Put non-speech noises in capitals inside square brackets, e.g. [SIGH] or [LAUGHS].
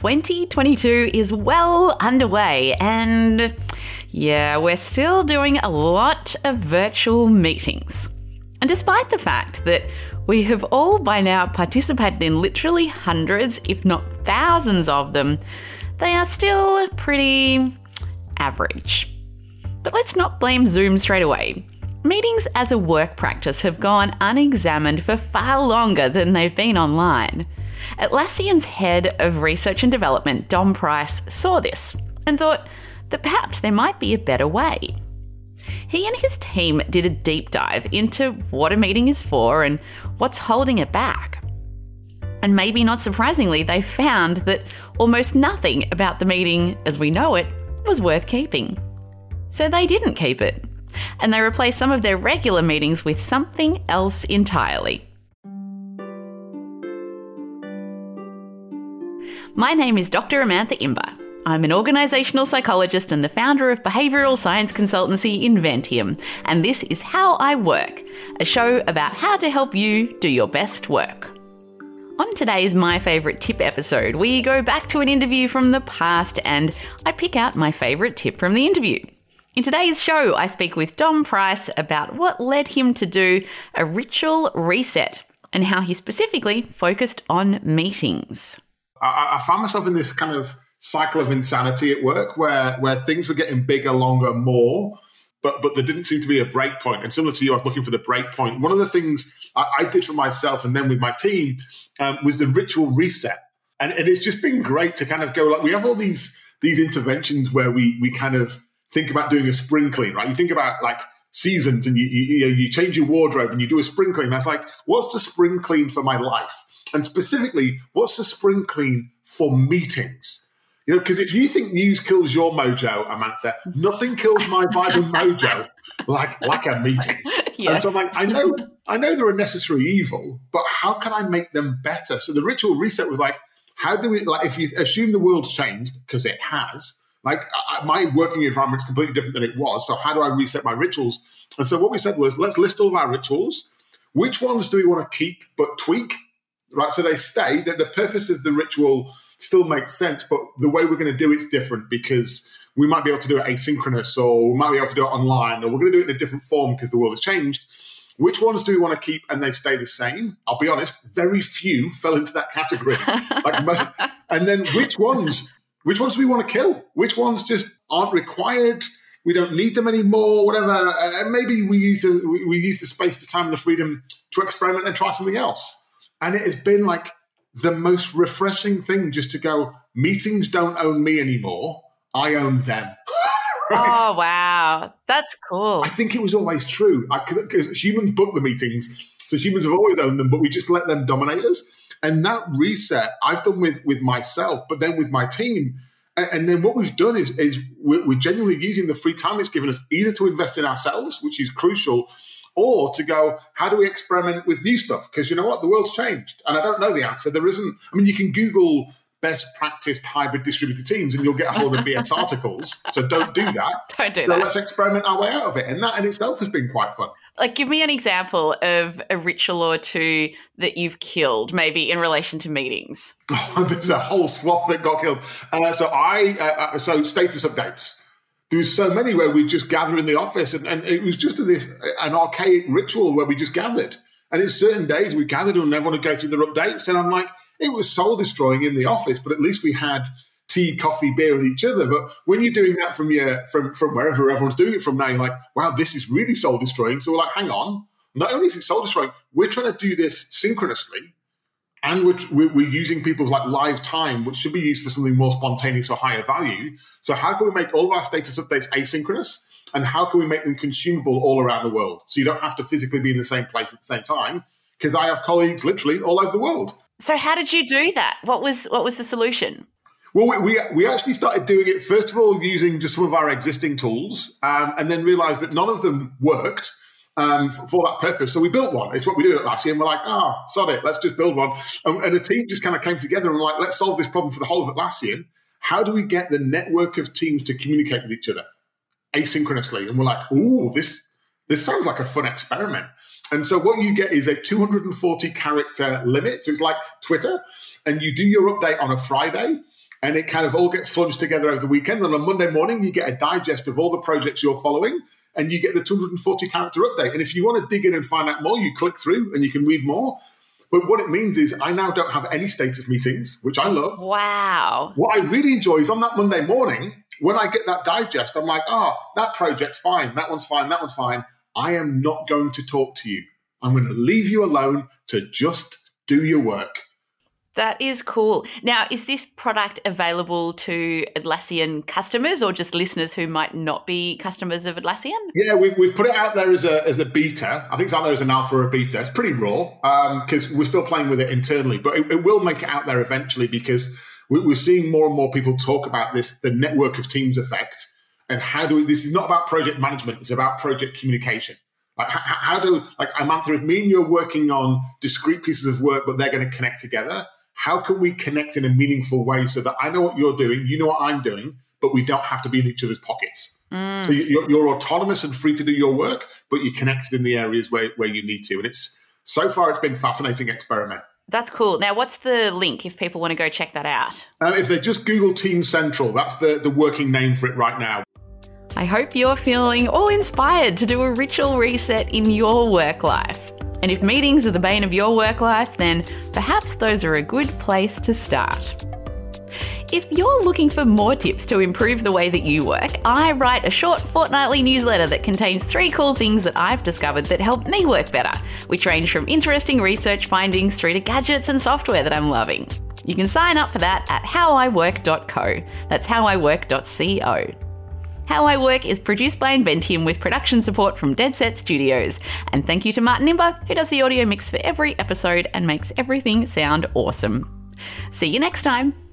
2022 is well underway, and yeah, we're still doing a lot of virtual meetings. And despite the fact that we have all by now participated in literally hundreds, if not thousands of them, they are still pretty average. But let's not blame Zoom straight away. Meetings as a work practice have gone unexamined for far longer than they've been online. Atlassian's head of research and development, Dom Price, saw this and thought that perhaps there might be a better way. He and his team did a deep dive into what a meeting is for and what's holding it back. And maybe not surprisingly, they found that almost nothing about the meeting as we know it was worth keeping. So they didn't keep it. And they replaced some of their regular meetings with something else entirely. My name is Dr. Amantha Imber. I'm an organisational psychologist and the founder of behavioural science consultancy Inventium, and this is How I Work, a show about how to help you do your best work. On today's My Favourite Tip episode, we go back to an interview from the past and I pick out my favourite tip from the interview. In today's show, I speak with Dom Price about what led him to do a ritual reset and how he specifically focused on meetings. I, I found myself in this kind of cycle of insanity at work where where things were getting bigger, longer, more, but but there didn't seem to be a break point. And similar to you, I was looking for the break point. One of the things I, I did for myself and then with my team um, was the ritual reset, and, and it's just been great to kind of go like we have all these these interventions where we we kind of think about doing a spring clean, right? You think about like seasons and you you, you change your wardrobe and you do a spring clean. That's like, what's the spring clean for my life? And specifically, what's the spring clean for meetings? You know, because if you think news kills your mojo, Amantha, [LAUGHS] nothing kills my vibe and mojo like like a meeting. Yes. [LAUGHS] And so I'm like, I know, [LAUGHS] I know they're a necessary evil, but how can I make them better? So the ritual reset was like, how do we like if you assume the world's changed because it has. Like I, my working environment's completely different than it was. So how do I reset my rituals? And so what we said was, let's list all of our rituals. Which ones do we want to keep but tweak? Right, so they stay. That the purpose of the ritual still makes sense, but the way we're going to do it's different because we might be able to do it asynchronous or we might be able to do it online or we're going to do it in a different form because the world has changed. Which ones do we want to keep and they stay the same? I'll be honest, very few [LAUGHS] fell into that category. like, [LAUGHS] and then which ones? Which ones do we want to kill? Which ones just aren't required? We don't need them anymore. Whatever. And maybe we use the, we use the space, the time, the freedom to experiment and try something else. And it has been like the most refreshing thing just to go, meetings don't own me anymore. I own them. [LAUGHS] right? Oh, wow. That's cool. I think it was always true because humans book the meetings. So humans have always owned them, but we just let them dominate us. And that reset I've done with, with myself, but then with my team. And, and then what we've done is, is we're, we're genuinely using the free time it's given us either to invest in ourselves, which is crucial, or to go, how do we experiment with new stuff? Because you know what? The world's changed. And I don't know the answer. There isn't, I mean, you can Google best practiced hybrid distributed teams and you'll get a whole of BS articles. So don't do that. [LAUGHS] don't do so that. Let's experiment our way out of it. And that in itself has been quite fun. Like, give me an example of a ritual or two that you've killed, maybe in relation to meetings. [LAUGHS] There's a whole swath that got killed. Uh, so I, uh, uh so status updates there was so many where we just gather in the office and, and it was just this an archaic ritual where we just gathered. And in certain days we gathered and everyone would go through their updates. And i'm like it was soul destroying in the office but at least we had tea coffee beer and each other. But when you're doing that from your from from wherever everyone's doing it from now you're like wow this is really soul destroying so we're like hang on. Not only is it soul destroying we're trying to do this synchronously and we're, we're, using people's like live time, which should be used for something more spontaneous or higher value. So how can we make all of our status updates asynchronous? And how can we make them consumable all around the world? So you don't have to physically be in the same place at the same time. Because I have colleagues literally all over the world. So how did you do that? What was what was the solution? Well, we, we, we actually started doing it first of all using just some of our existing tools, um, and then realized that none of them worked um, for, that purpose. So we built one. It's what we did at year. And we're like, oh, sod it, let's just build one. And, and the team just kind of came together and we're like, let's solve this problem for the whole of Atlassian. How do we get the network of teams to communicate with each other asynchronously? And we're like, ooh, this this sounds like a fun experiment. And so what you get is a 240 character limit. So it's like Twitter, and you do your update on a Friday. and it kind of all gets flunged together over the weekend. And on Monday morning, you get a digest of all the projects you're following and you get the 240 character update. And if you want to dig in and find out more, you click through and you can read more. But what it means is I now don't have any status meetings, which I love. Wow. What I really enjoy is on that Monday morning, when I get that digest, I'm like, oh, that project's fine, that one's fine, that one's fine. I am not going to talk to you. I'm going to leave you alone to just do your work. That is cool. Now, is this product available to Atlassian customers or just listeners who might not be customers of Atlassian? Yeah, we've, we've put it out there as a, as a beta. I think it's out there as an alpha or a beta. It's pretty raw because um, we're still playing with it internally, but it, it, will make it out there eventually because we're seeing more and more people talk about this the network of teams effect and how do we, this is not about project management, it's about project communication. Like how, how do like Amantha, if me and you're working on discrete pieces of work, but they're going to connect together, how can we connect in a meaningful way so that I know what you're doing, you know what I'm doing, but we don't have to be in each other's pockets? Mm. So you're, you're, autonomous and free to do your work, but you're connected in the areas where, where you need to. And it's so far, it's been fascinating experiment. That's cool. Now, what's the link if people want to go check that out? Um, if they just Google Team Central, that's the, the working name for it right now. I hope you're feeling all inspired to do a ritual reset in your work life. And if meetings are the bane of your work life, then perhaps those are a good place to start. If you're looking for more tips to improve the way that you work, I write a short fortnightly newsletter that contains three cool things that I've discovered that help me work better, which range from interesting research findings through to gadgets and software that I'm loving. You can sign up for that at howiwork.co. That's howiwork.co. How I Work is produced by Inventium with production support from Dead Set Studios. And thank you to Martin Imber, who does the audio mix for every episode and makes everything sound awesome. See you next time.